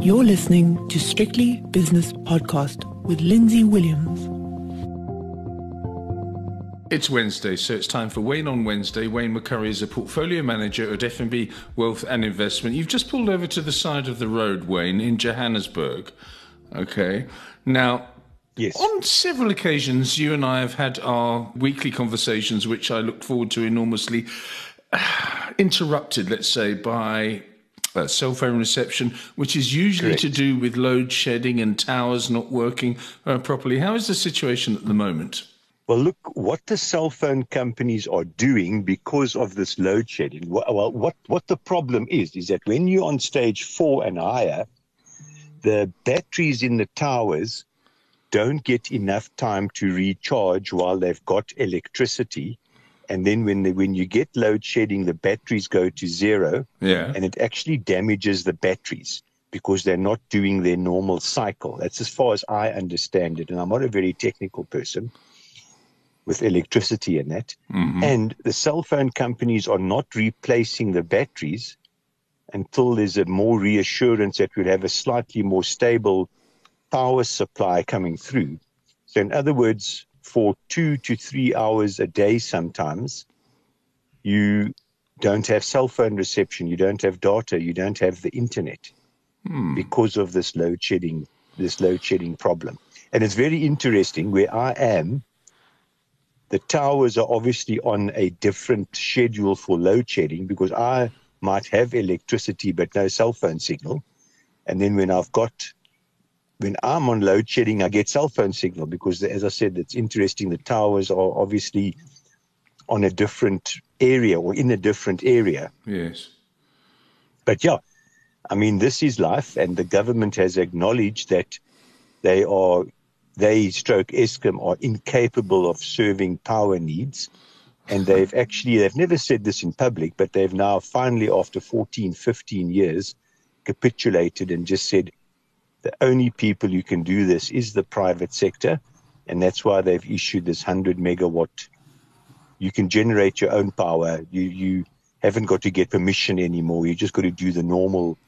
You're listening to Strictly Business Podcast with Lindsay Williams. It's Wednesday, so it's time for Wayne on Wednesday. Wayne McCurrie is a portfolio manager at FNB Wealth and Investment. You've just pulled over to the side of the road, Wayne, in Johannesburg. Okay. Now, Yes. on several occasions, you and I have had our weekly conversations, which I look forward to enormously, interrupted, let's say, by uh, cell phone reception, which is usually Correct. to do with load shedding and towers not working uh, properly. How is the situation at the moment? Well, look, what the cell phone companies are doing because of this load shedding. Well, what, what the problem is, is that when you're on stage four and higher, the batteries in the towers don't get enough time to recharge while they've got electricity. And then when, they, when you get load shedding, the batteries go to zero Yeah. and it actually damages the batteries because they're not doing their normal cycle. That's as far as I understand it. And I'm not a very technical person with electricity and that. Mm-hmm. And the cell phone companies are not replacing the batteries until there's a more reassurance that we'll have a slightly more stable power supply coming through. So, in other words, for two to three hours a day, sometimes you don't have cell phone reception, you don't have data, you don't have the internet hmm. because of this load shedding, this load shedding problem. And it's very interesting where I am. The towers are obviously on a different schedule for load shedding because I might have electricity but no cell phone signal. And then when I've got, when I'm on load shedding, I get cell phone signal because, as I said, it's interesting. The towers are obviously on a different area or in a different area. Yes. But yeah, I mean, this is life, and the government has acknowledged that they are, they stroke Eskom are incapable of serving power needs. And they've actually, they've never said this in public, but they've now finally, after 14, 15 years, capitulated and just said the only people who can do this is the private sector. And that's why they've issued this 100 megawatt. You can generate your own power. You, you haven't got to get permission anymore. You just got to do the normal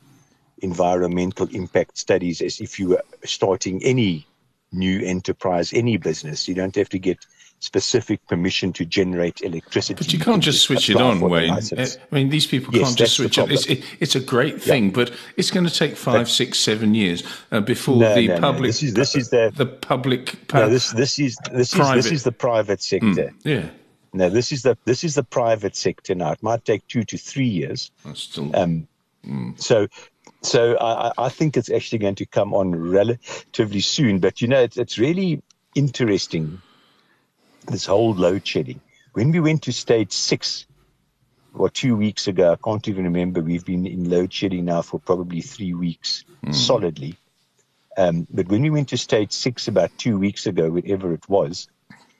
environmental impact studies as if you were starting any new enterprise, any business. You don't have to get specific permission to generate electricity. But you can't just switch it on, Wayne. license. I mean, these people Yes, can't just switch it. It's, it, it's a great thing, but it's going to take five, six, seven years uh, before No, the no, no. public. This is- this is the- the public. No, this this is this is Private. this is the private sector. yeah, No, this is the this is the private sector now. It might take two to three years. that's still. Um, So, so I, I- I think it's actually going to come on relatively soon. But you know, it's, it's really interesting this whole load shedding. When we went to stage six, or two weeks ago, I can't even remember. We've been in load shedding now for probably three weeks solidly. Um, but when we went to stage six about two weeks ago, whatever it was,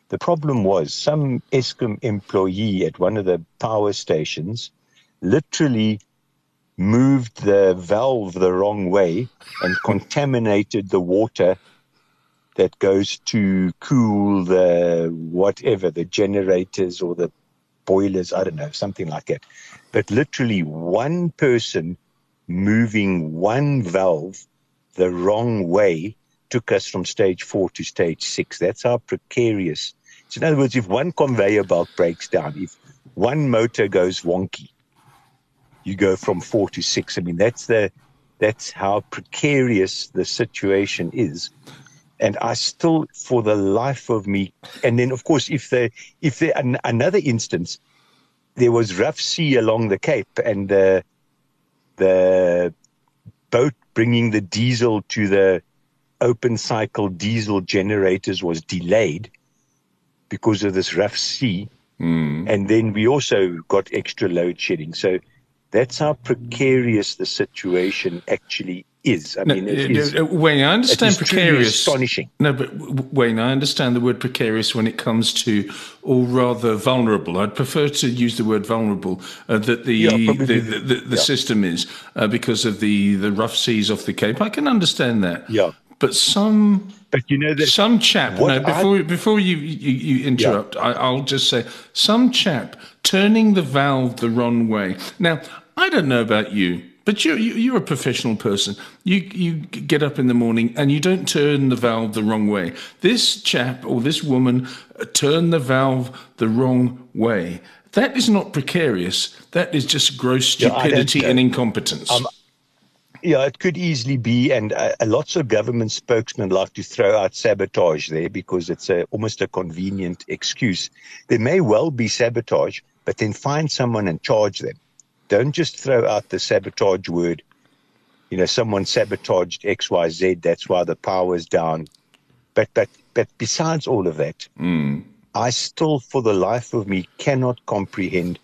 the problem was some Eskom employee at one of the power stations literally moved the valve the wrong way and contaminated the water that goes to cool the whatever, the generators or the boilers, I don't know, something like that. But literally one person moving one valve the wrong way took us from stage four to stage six. That's how precarious. So in other words, if one conveyor belt breaks down, if one motor goes wonky, you go from four to six. I mean, that's the that's how precarious the situation is. And I still, for the life of me, and then of course, if there, if there, an, another instance, there was rough sea along the Cape, and the the boat bringing the diesel to the open cycle diesel generators was delayed because of this rough sea. Hmm. And then we also got extra load shedding. So that's how precarious the situation actually is. I No, mean, it uh, is, uh, Wayne, I understand precarious. astonishing. No, but Wayne, I understand the word precarious when it comes to, or rather vulnerable. I'd prefer to use the word vulnerable uh, that the Yeah, the, the- the, the yeah. system is uh, because of the the rough seas off the Cape. I can understand that. Yeah. But some But you know that some chap. No, I- before before you you, you interrupt, I, I'll just say some chap turning the valve the wrong way. Now I don't know about you, But you're, you're a professional person. You, you get up in the morning and you don't turn the valve the wrong way. This chap or this woman uh, turned the valve the wrong way. That is not precarious. That is just gross Yeah, stupidity know. and incompetence. Um, Yeah, it could easily be, and uh, lots of government spokesmen like to throw out sabotage there because it's a, almost a convenient excuse. There may well be sabotage, but then find someone and charge them. Don't just throw out the sabotage word. You know, someone sabotaged X, Y, Z. That's why the power's down. But but but besides all of that, I still, for the life of me, cannot comprehend.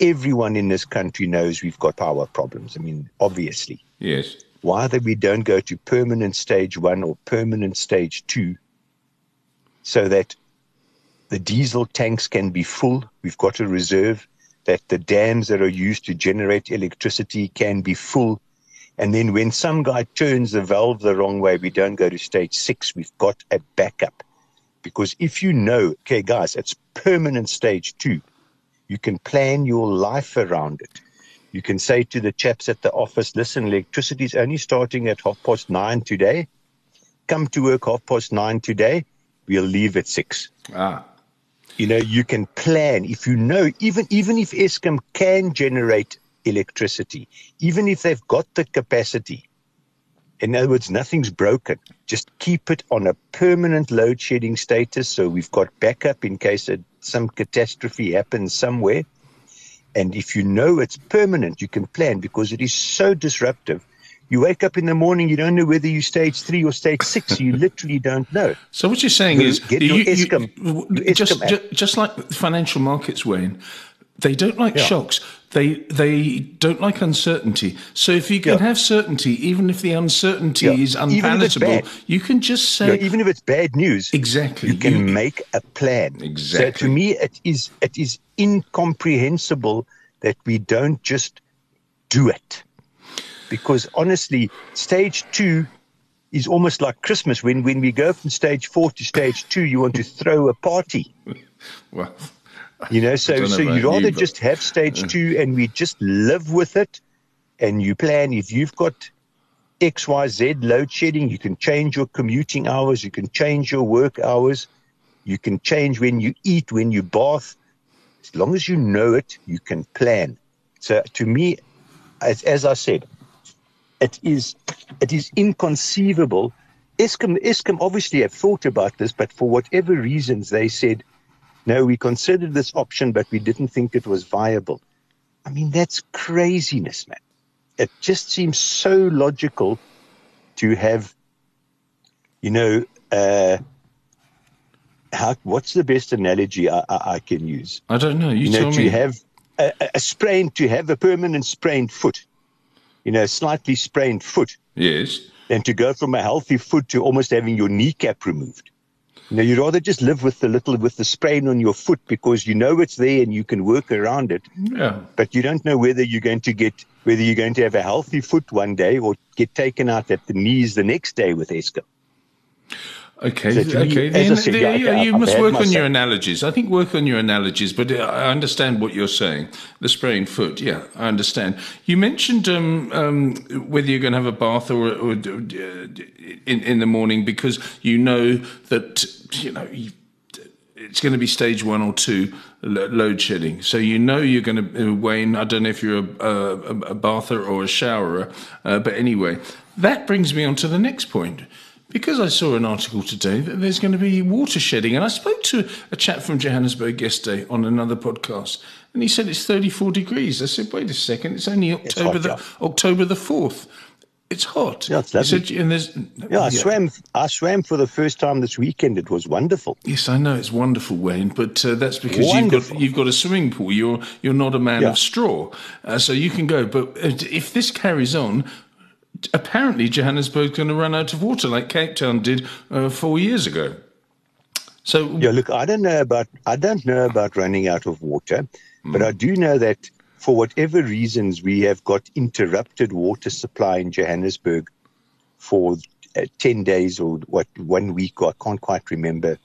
Everyone in this country knows we've got power problems. I mean, obviously yes. why that we don't go to permanent stage one or permanent stage two so that the diesel tanks can be full. We've got a reserve that the dams that are used to generate electricity can be full. And then when some guy turns the valve the wrong way, we don't go to stage six. We've got a backup. Because if you know, okay, guys, it's permanent stage two, you can plan your life around it. You can say to the chaps at the office, listen, electricity is only starting at half past nine today. Come to work half past nine today. We'll leave at six. Ah. You know, you can plan if you know, even even if Eskom can generate electricity, even if they've got the capacity. In other words, nothing's broken. Just keep it on a permanent load shedding status so we've got backup in case some catastrophe happens somewhere. And if you know it's permanent, you can plan because it is so disruptive. You wake up in the morning, you don't know whether you stage three or stage six. You literally don't know. So what you're saying You is, get your Eskom- your just, Eskom ju- app. just like financial markets, Wayne, they don't like Yeah. shocks. They they don't like uncertainty. So if you can Yeah. have certainty, even if the uncertainty Yeah. is unpalatable, you can just You say even if it's bad news, exactly. you can make a plan. Exactly. So to me, it is it is incomprehensible that we don't just do it, because honestly, stage two is almost like Christmas. When when we go from stage four to stage two, you want to throw a party. well, You know, so so you'd rather you, but- just have stage two and we just live with it, and you plan. If you've got X, Y, Z load shedding, you can change your commuting hours, you can change your work hours, you can change when you eat, when you bath. As long as you know it, you can plan. So to me, as, as I said, it is it is inconceivable. Eskom, Eskom obviously have thought about this, but for whatever reasons, they said, no, we considered this option, but we didn't think it was viable. I mean, that's craziness, man. It just seems so logical to have, you know, uh, how, what's the best analogy I, I, I can use? I don't know. You, you know, tell to me. have a, a- sprained, to have a permanent sprained foot, you know, slightly sprained foot, yes. than to go from a healthy foot to almost having your kneecap removed. You know, you'd rather just live with the little, with the sprain on your foot because you know it's there and you can work around it, Yeah. but you don't know whether you're going to get, whether you're going to have a healthy foot one day or get taken out at the knees the next day with Eskom. Okay, So okay. as I Then- said, yeah, yeah, you must work my on your analogies. I think work on your analogies, but uh, I understand what you're saying. The spraying foot, yeah, I understand. You mentioned um, um, whether you're going to have a bath or, or uh, in in the morning because you know that you know. You, it's going to be stage one or two load shedding. So you know you're going to, uh, Wayne, I don't know if you're a, a, a bather or a showerer, uh, but anyway, that brings me on to the next point. Because I saw an article today that there's going to be water shedding, and I spoke to a chap from Johannesburg yesterday on another podcast, and he said it's 34 degrees. I said, wait a second, it's only October hot, the yeah. October the 4th. It's hot. Yeah, it's lovely. said, and there's, Yeah, I swam. I swam for the first time this weekend. It was wonderful. Yes, I know it's wonderful, Wayne, but uh, that's because you've got you've got a swimming pool. You're you're not a man Yeah. of straw, uh, so you can go. But uh, if this carries on, apparently Johannesburg's going to run out of water, like Cape Town did uh, four years ago. So Yeah, look, I don't know about I don't know about running out of water, but I do know that for whatever reasons we have got interrupted water supply in Johannesburg for uh, ten days or what one week or I can't quite remember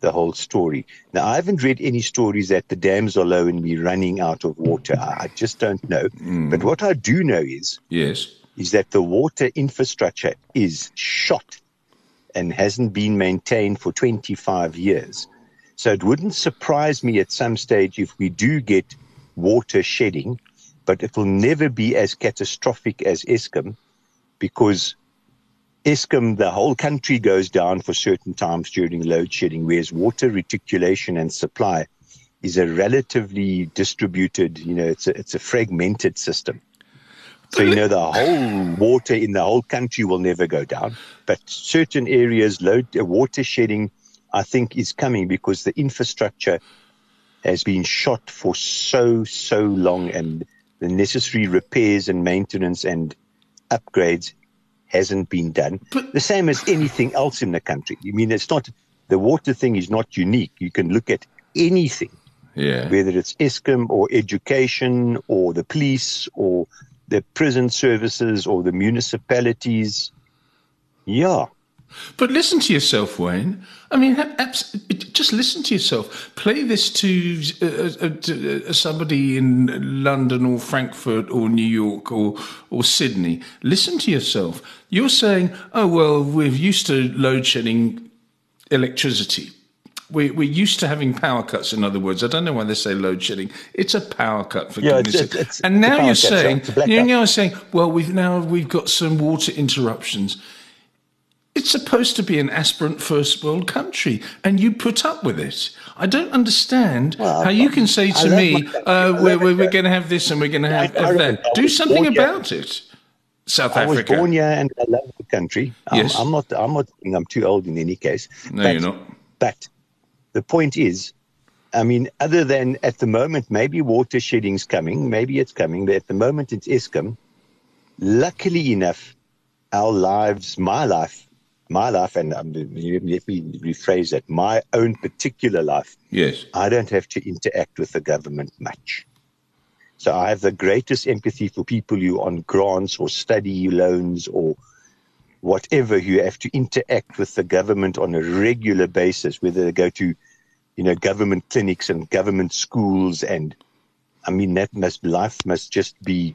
the whole story. Now, I haven't read any stories that the dams are low and we're running out of water. I, I just don't know. But what I do know is Yes. Is that the water infrastructure is shot and hasn't been maintained for 25 years. So it wouldn't surprise me at some stage if we do get water shedding, but it will never be as catastrophic as Eskom because Eskom, the whole country goes down for certain times during load shedding, whereas water reticulation and supply is a relatively distributed, you know, it's a, it's a fragmented system. So, you know, the whole water in the whole country will never go down, but certain areas, load uh, water shedding, I think, is coming because the infrastructure has been shot for so, so long and the necessary repairs and maintenance and upgrades hasn't been done. But- the same as anything else in the country. I mean, it's not, the water thing is not unique. You can look at anything Yeah. whether it's Eskom or education or the police or the prison services or the municipalities. Yeah. But listen to yourself, Wayne. I mean, just listen to yourself. Play this to, uh, uh, to uh, somebody in London or Frankfurt or New York or, or Sydney. Listen to yourself. You're saying, oh, well, we're used to load shedding electricity. We, we're used to having power cuts, in other words. I don't know why they say load shedding. It's a power cut, for Yeah, goodness it's- sake. it's- And now you're saying, you're now saying, well, we've now we've got some water interruptions. It's supposed to be an aspirant first world country, and you put up with it. I don't understand Well, how you can say to me, uh, we're, we're, we're going to have this and we're going to have, have that. Do something about it. South I was Africa. born here and I love the country. I'm- Yes. I'm, not, I'm not, I'm too old in any case. No, But- you're not. But the point is, I mean, other than at the moment, maybe water shedding's coming, maybe it's coming, but at the moment it's Eskom. Luckily enough, our lives, my life, my life, and um, let me rephrase that, my own particular life, Yes. I don't have to interact with the government much. So I have the greatest empathy for people who are on grants or study loans or whatever who have to interact with the government on a regular basis, whether they go to, you know, government clinics and government schools and I mean that must life must just be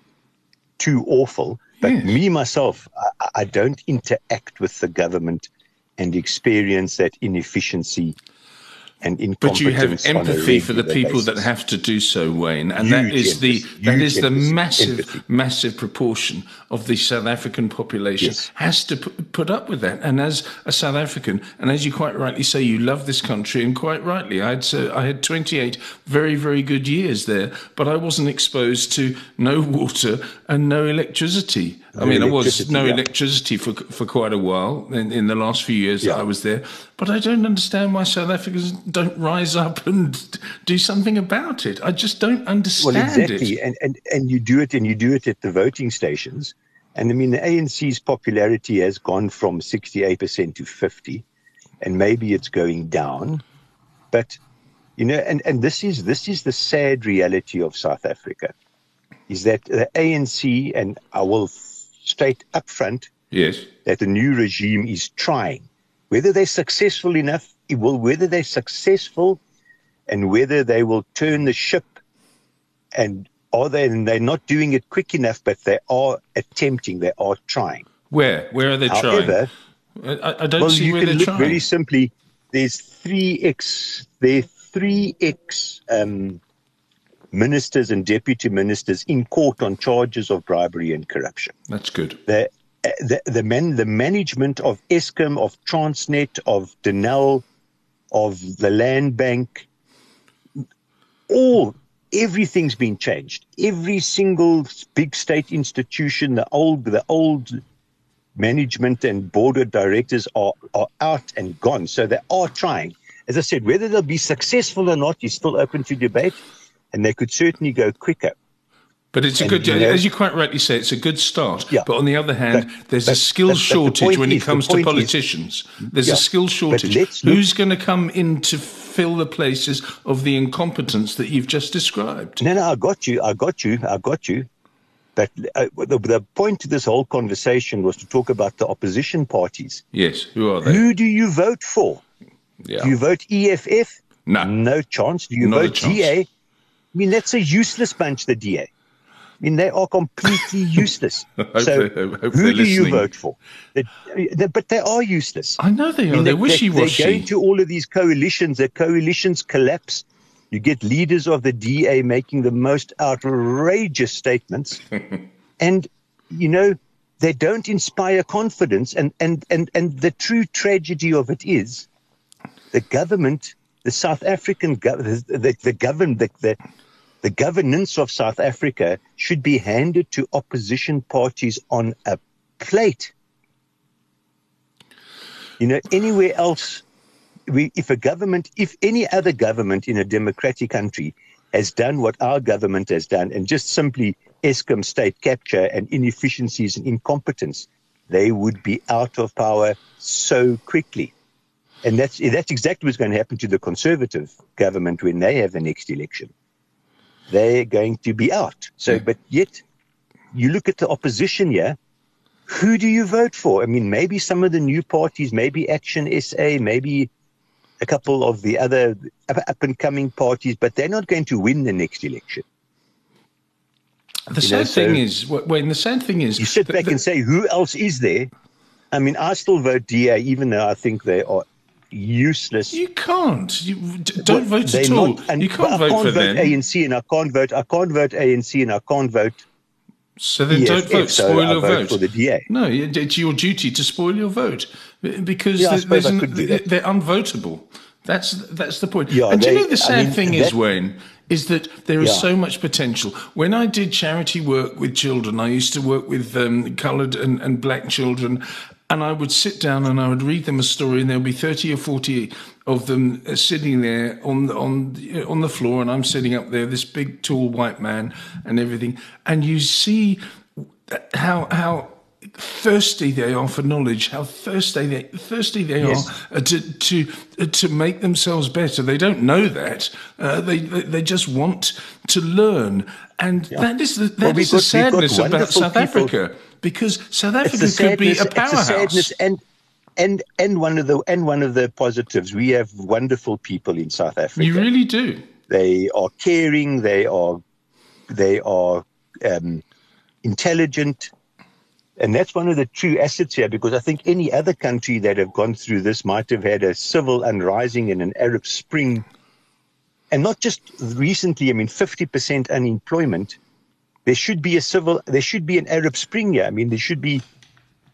too awful. But Yes. me myself, I, I don't interact with the government and experience that inefficiency and But you have incompetence empathy for the people that have to do so, Wayne, and that Huge is the empathy, that huge is the empathy, massive, empathy. massive proportion of the South African population Yes. has to put up with that. And as a South African, and as you quite rightly say, you love this country, and quite rightly, I had uh, I had 28 very very good years there, but I wasn't exposed to no water and no electricity. I mean, there was no yeah. electricity for for quite a while in, in the last few years that I was there. But I don't understand why South Africans don't rise up and do something about it. I just don't understand Well, exactly, it. and, and and you do it, and you do it at the voting stations. And I mean, the ANC's popularity has gone from sixty-eight percent to fifty, and maybe it's going down. But you know, and and this is this is the sad reality of South Africa, is that the ANC, and I will straight up front Yes. that the new regime is trying. Whether they're successful enough, it will whether they're successful and whether they will turn the ship and are they and they're not doing it quick enough, but they are attempting, they are trying. Where? Where are they However, trying? I, I don't well, see you where can look trying. very simply. There's three X There are three X um, ministers and deputy ministers in court on charges of bribery and corruption. That's good. the the the, man, the management of Eskom, of Transnet, of Denel, of the Land Bank, all everything's been changed. Every single big state institution, the old the old management and board of directors are are out and gone. So they are trying. As I said, whether they'll be successful or not is still open to debate, and they could certainly go quicker. But it's a And, good, you know- as you quite rightly say, it's a good start. Yeah. But on the other hand, But- there's a but- skill but- shortage when is- it comes to point is- politicians. there's Yeah. a skill shortage. look- Who's going to come in to fill the places of the incompetence that you've just described? No, no, I got you. I got you. I got you. But uh, the, the point to this whole conversation was to talk about the opposition parties. Yes. Who are they? Who do you vote for? Yeah. Do you vote EFF? No. No chance. Do you Not a vote chance. I mean, that's a useless bunch, the DA. I mean, they are completely useless. so, they- who do you vote for? The- the- but they are useless. I know they I are. mean, They're they- wishy They, they go washy. into all of these coalitions. The coalitions collapse. You get leaders of the DA making the most outrageous statements, and you know they don't inspire confidence. And and and and the true tragedy of it is, the government, the South African government, the, the, the govern the, the the governance of South Africa should be handed to opposition parties on a plate. You know, anywhere else, we, if a government, if any other government in a democratic country has done what our government has done and just simply Eskom state capture and inefficiencies and incompetence, they would be out of power so quickly. And that's, that's exactly what's going to happen to the conservative government when they have the next election. They're going to be out. So, mm. but yet, you look at the opposition here, who do you vote for? I mean, maybe some of the new parties, maybe Action SA, maybe a couple of the other up and coming parties, but they're not going to win the next election. The You know, sad thing so- is, when the sad thing is, You sit back that- and say, who else is there? I mean, I still vote DA, even though I think they are useless. you can't. You d- don't Well, vote at all. not- and you can't vote can't for vote them. ANC, and I can't vote. I can't vote ANC, and I can't vote So then don't vote. so Spoil I your vote vote. for the DA. No, it's your duty to spoil your vote because Yeah, I there- suppose there's I an- could do that. they're unvotable. That's that's the point. Yeah, and do you know the I mean, thing is, Wayne, is that there is Yeah. so much potential. When I did charity work with children, I used to work with um, coloured and, and black children, and I would sit down and I would read them a story, and there would be thirty or forty of them uh, sitting there on on on the floor, and I'm sitting up there, this big tall white man, and everything, and you see how how thirsty they are for knowledge, how thirsty they thirsty they Yes. are uh, to to uh, to make themselves better. They don't know that. Uh, they, they they just want to learn, and that is the that Well, is the got- sadness about South people- Africa because South Africa could be a it's a powerhouse. sadness, and and and one of the and one of the positives. We have wonderful people in South Africa. you really do. They are caring. They are they are um, intelligent, and that's one of the true assets here. Because I think any other country that have gone through this might have had a civil uprising and an Arab Spring, and not just recently. I mean, fifty percent unemployment. There should be a civil. There should be an Arab Spring here. I mean, there should be,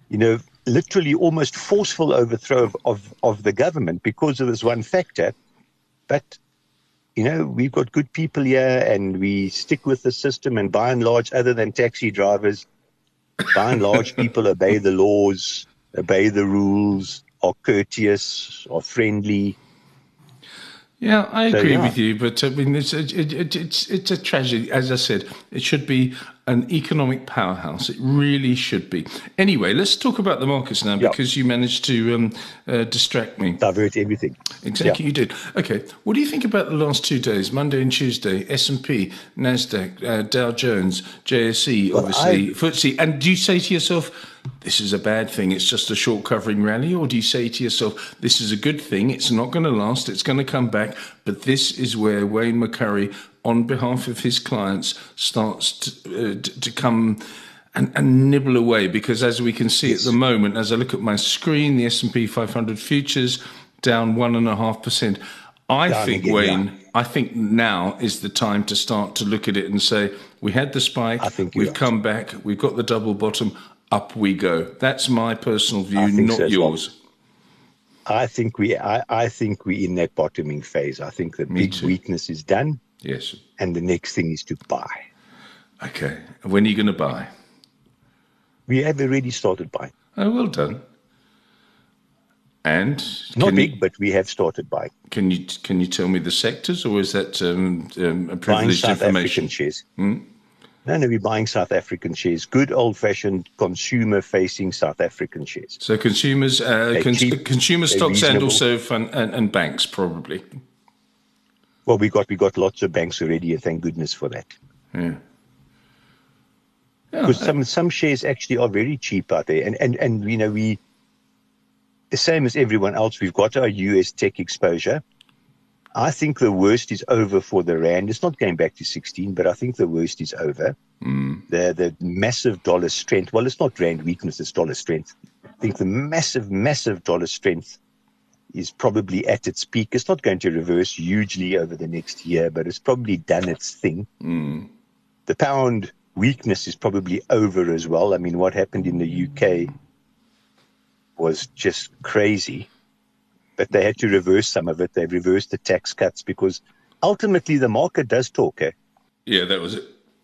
you know, literally almost forceful overthrow of, of, of the government because of this one factor. But you know, we've got good people here and we stick with the system. And by and large, other than taxi drivers, by and large, people obey the laws, obey the rules, are courteous, are friendly. Yeah, I So, agree yeah. with you, but I mean, it's a, it, it, it's it's a tragedy. As I said, it should be an economic powerhouse. It really should be. Anyway, let's talk about the markets now Yeah. because you managed to um, uh, distract me. Divert everything. Exactly, you did. Okay, what do you think about the last two days, Monday and Tuesday? S and P, Nasdaq, uh, Dow Jones, JSE, obviously, I- FTSE. And do you say to yourself, "This is a bad thing; it's just a short covering rally," or do you say to yourself, "This is a good thing; it's not going to last; it's going to come back"? But this is where Wayne McCurrie, on behalf of his clients, starts to, uh, to, come. And, and nibble away because, as we can see at the moment, as I look at my screen, the S and P 500 futures down one and a half percent. I Down think, again, Wayne, yeah. I think now is the time to start to look at it and say, we had the spike, we've come back, we've got the double bottom, up we go. That's my personal view, not so as well. I think we, I, I think we're in that bottoming phase. I think the big too. weakness is done, Yes. and the next thing is to buy. Okay. When are you going to buy? We have already started buying. Oh, well done. And Not big, you, but we have started buying. can you can you tell me the sectors, or is that um, um, a Buying privileged South information? African shares. No, no, we're buying South African shares. Good old-fashioned consumer-facing South African shares. So consumers, uh, cons- cheap, consumer stocks, and also fun- and, and banks, probably. Well, we got we got lots of banks already, and thank goodness for that. Yeah. Yeah, Because some some shares actually are very cheap out there, and and and you know we the same as everyone else, we've got our US tech exposure. I think the worst is over for the rand. It's not going back to 16, but I think the worst is over. Mm. The the massive dollar strength. Well, it's not rand weakness; it's dollar strength. I think the massive, massive dollar strength is probably at its peak. It's not going to reverse hugely over the next year, but it's probably done its thing. Mm. The pound weakness is probably over as well. I mean, what happened in the UK was just crazy, but they had to reverse some of it. They've reversed the tax cuts because ultimately the market does talk. Eh? Yeah, that was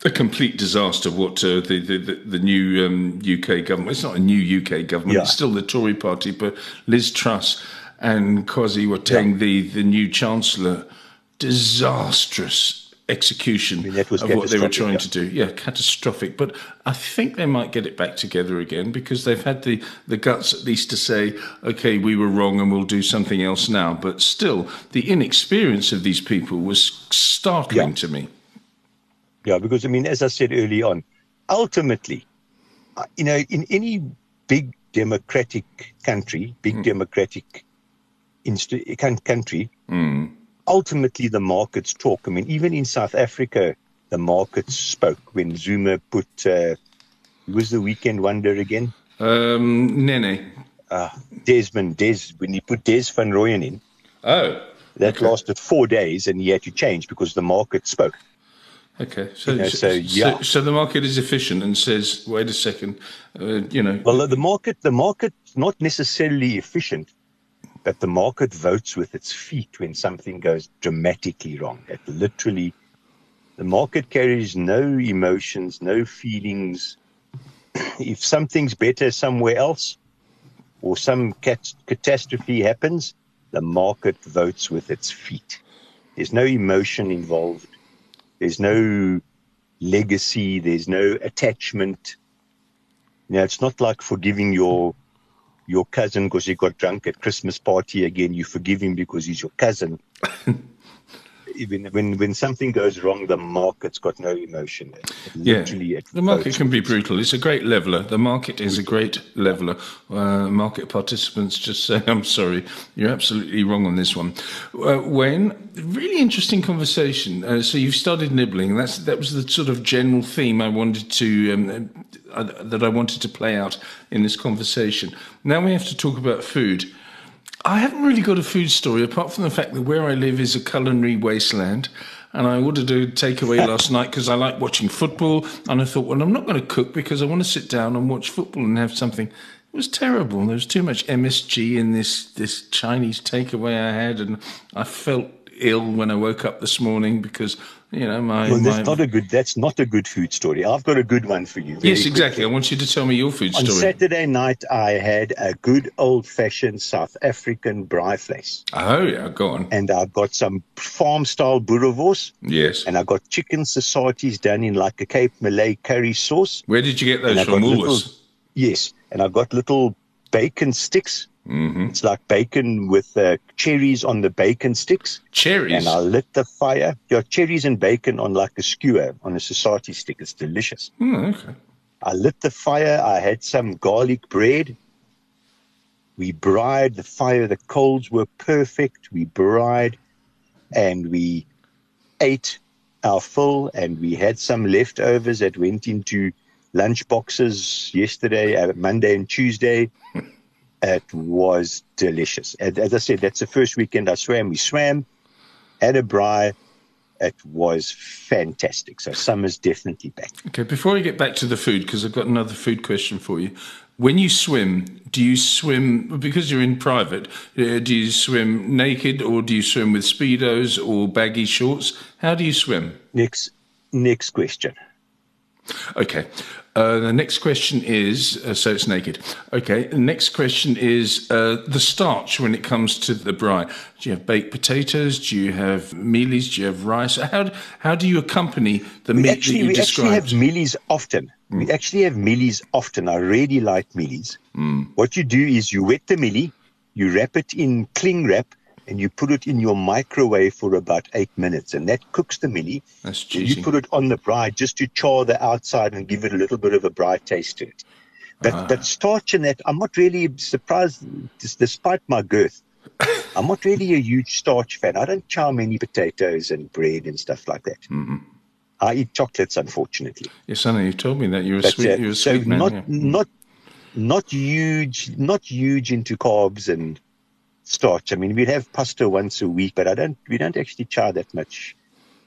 a complete disaster. What uh, the, the the new um, UK government? It's not a new UK government. Yeah. It's still the Tory party, but Liz Truss and Kwasi Kwarteng, Yeah. the the new chancellor, disastrous execution I mean, of what they were trying yeah. to do. Yeah, catastrophic. But I think they might get it back together again because they've had the, the guts at least to say, okay, we were wrong and we'll do something else now. But still, the inexperience of these people was startling Yeah. to me. Yeah, because I mean, as I said early on, ultimately, uh, you know, in any big democratic country, big democratic inst- coun- country, ultimately the markets talk. I mean, even in South Africa, the markets spoke when Zuma put, uh, who was the weekend wonder again? Um, Nene. Uh, Desmond, Des, when he put Des van Rooyen in, Oh, that Okay. lasted four days and he had to change because the market spoke. okay. So, You know, so, so, yeah. so, the market is efficient and says, wait a second, uh, you know, Well, the market, the market's not necessarily efficient, but the market votes with its feet when something goes dramatically wrong. It literally, the market carries no emotions, no feelings. if something's better somewhere else, or some cat- catastrophe happens, the market votes with its feet. There's no emotion involved. There's no legacy. There's no attachment. You know, it's not like forgiving your your cousin because he got drunk at Christmas party again. You forgive him because he's your cousin. Even when when something goes wrong, the market's got no emotion. Yeah, the market can be brutal. It's a great leveler. The market is a great leveler. Uh, market participants just say, "I'm sorry, you're absolutely wrong on this one." Uh, Wayne, really interesting conversation. Uh, so you've started nibbling. That's that was the sort of general theme I wanted to um, uh, that I wanted to play out in this conversation. Now we have to talk about food. I haven't really got a food story apart from the fact that where I live is a culinary wasteland. And I ordered a takeaway last night because I like watching football. And I thought, well, I'm not going to cook because I want to sit down and watch football and have something. It was terrible. There was too much MSG in this, this Chinese takeaway I had. And I felt ill when I woke up this morning because, you know, my. Well, my that's not a good. That's not a good food story. I've got a good one for you. yes, exactly. quickly. I want you to tell me your food On story. Saturday night, I had a good old-fashioned South African braai vleis, oh, yeah, go on. and I've got some farm-style boerewors, Yes. and I got chicken sausages done in like a Cape Malay curry sauce. Where did you get those from? Woolworths? Yes, and I've got little bacon sticks. Hmm It's like bacon with uh, cherries on the bacon sticks. Cherries. And I lit the fire. Your cherries and bacon on like a skewer on a sosatie stick. It's delicious. Hmm, okay. I lit the fire. I had some garlic bread. We braaied the fire. The coals were perfect. We braaied and we ate our full and we had some leftovers that went into lunch boxes yesterday, uh, Monday and Tuesday. It was delicious. And as I said, that's the first weekend I swam. We swam, had a braai. It was fantastic. So summer's definitely back. Okay, before I get back to the food, because I've got another food question for you. When you swim, do you swim because you're in private? Uh, do you swim naked, or do you swim with speedos or baggy shorts? How do you swim? Next, next question. Okay. Uh, the next question is uh, so it's naked. Okay. The next question is uh, the starch when it comes to the braai. Do you have baked potatoes? Do you have mealies? Do you have rice? How how do you accompany the We meat actually, that you we actually have mealies often. We actually have mealies often. I really like mealies. What you do is you wet the mealie, you wrap it in cling wrap, and you put it in your microwave for about eight minutes, and that cooks the mini. That's cheesy. you put it on the braai just to char the outside and give it a little bit of a braai taste to it. But Ah. but starch and that, I'm not really surprised. Despite my girth, I'm not really a huge starch fan. I don't chow many potatoes and bread and stuff like that. Mm-hmm. I eat chocolates, unfortunately. Yes, know. You told me that you're a But, sweet. uh, you're a so sweet man. not yeah. not not huge, not huge into carbs and starch. I mean, we'd have pasta once a week, but I don't. We don't actually chow that much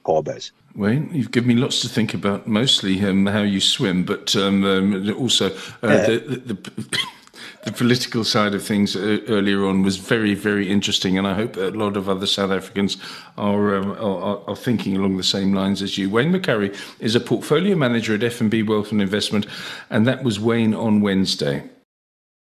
carbs. Wayne, you've given me lots to think about. Mostly um, how you swim, but um, um, also uh, Yeah. the, the, the, the political side of things uh, earlier on was very, very interesting, and I hope a lot of other South Africans are, um, are, are thinking along the same lines as you. Wayne McCurrie is a portfolio manager at FNB Wealth and Investment, and that was Wayne on Wednesday.